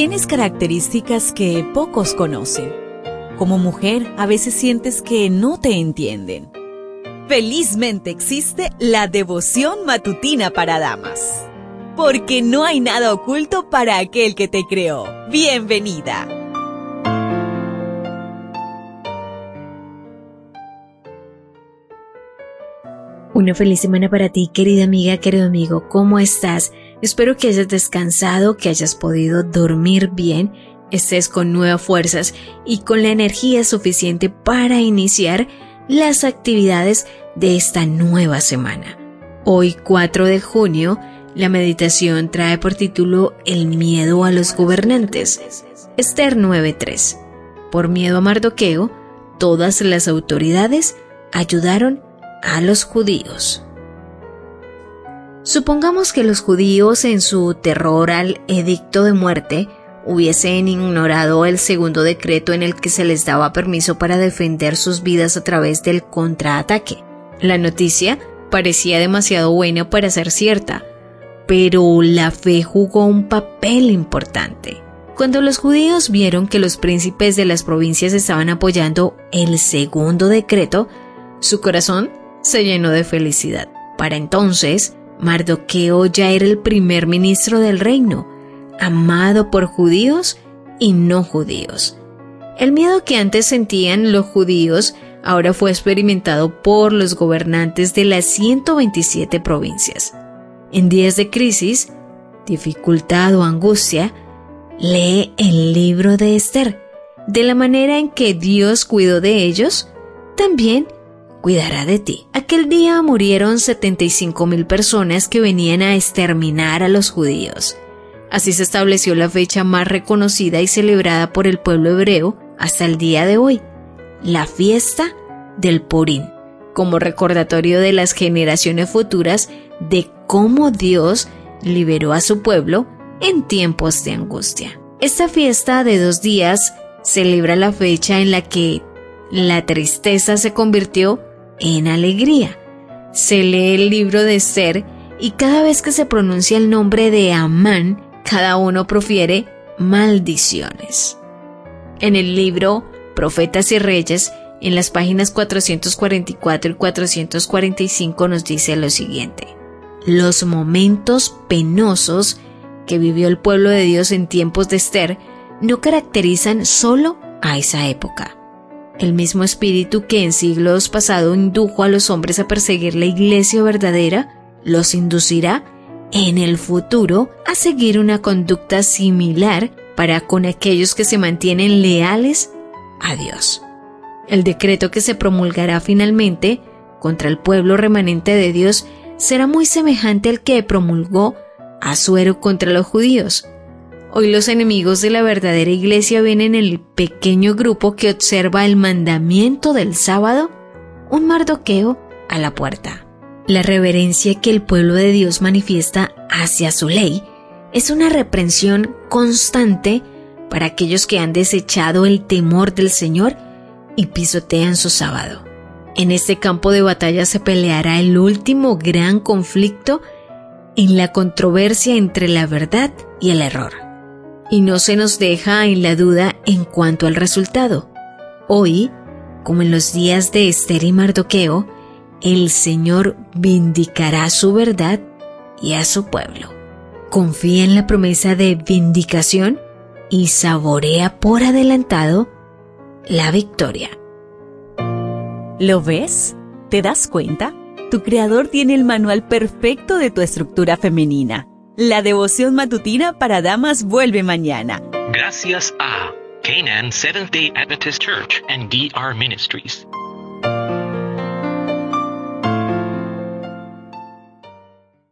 Tienes características que pocos conocen. Como mujer, a veces sientes que no te entienden. Felizmente existe la devoción matutina para damas. Porque no hay nada oculto para aquel que te creó. Bienvenida. Una feliz semana para ti, querida amiga, querido amigo. ¿Cómo estás? Espero que hayas descansado, que hayas podido dormir bien, estés con nuevas fuerzas y con la energía suficiente para iniciar las actividades de esta nueva semana. Hoy 4 de junio, la meditación trae por título El miedo a los gobernantes. Esther 9:3. Por miedo a Mardoqueo, todas las autoridades ayudaron a los judíos. Supongamos que los judíos en su terror al edicto de muerte hubiesen ignorado el segundo decreto en el que se les daba permiso para defender sus vidas a través del contraataque. La noticia parecía demasiado buena para ser cierta, pero la fe jugó un papel importante. Cuando los judíos vieron que los príncipes de las provincias estaban apoyando el segundo decreto, su corazón se llenó de felicidad. Para entonces, Mardoqueo ya era el primer ministro del reino, amado por judíos y no judíos. El miedo que antes sentían los judíos ahora fue experimentado por los gobernantes de las 127 provincias. En días de crisis, dificultad o angustia, lee el libro de Esther. De la manera en que Dios cuidó de ellos, también cuidará de ti. Aquel día murieron 75 mil personas que venían a exterminar a los judíos. Así se estableció la fecha más reconocida y celebrada por el pueblo hebreo hasta el día de hoy, la fiesta del Purim, como recordatorio de las generaciones futuras de cómo Dios liberó a su pueblo en tiempos de angustia. Esta fiesta de dos días celebra la fecha en la que la tristeza se convirtió en alegría. Se lee el libro de Ser y cada vez que se pronuncia el nombre de Amán, cada uno profiere maldiciones. En el libro Profetas y Reyes, en las páginas 444 y 445 nos dice lo siguiente. Los momentos penosos que vivió el pueblo de Dios en tiempos de Esther no caracterizan solo a esa época. El mismo espíritu que en siglos pasados indujo a los hombres a perseguir la iglesia verdadera, los inducirá en el futuro a seguir una conducta similar para con aquellos que se mantienen leales a Dios. El decreto que se promulgará finalmente contra el pueblo remanente de Dios será muy semejante al que promulgó Asuero contra los judíos, Hoy los enemigos de la verdadera iglesia ven en el pequeño grupo que observa el mandamiento del sábado un mardoqueo a la puerta. La reverencia que el pueblo de Dios manifiesta hacia su ley es una reprensión constante para aquellos que han desechado el temor del Señor y pisotean su sábado. En este campo de batalla se peleará el último gran conflicto en la controversia entre la verdad y el error y no se nos deja en la duda en cuanto al resultado. Hoy, como en los días de Esther y Mardoqueo, el Señor vindicará su verdad y a su pueblo. Confía en la promesa de vindicación y saborea por adelantado la victoria. ¿Lo ves? ¿Te das cuenta? Tu creador tiene el manual perfecto de tu estructura femenina la devoción matutina para damas vuelve mañana. Gracias a Canaan Seventh Day Adventist Church and DR Ministries.